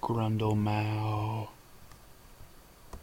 Grundle Mao.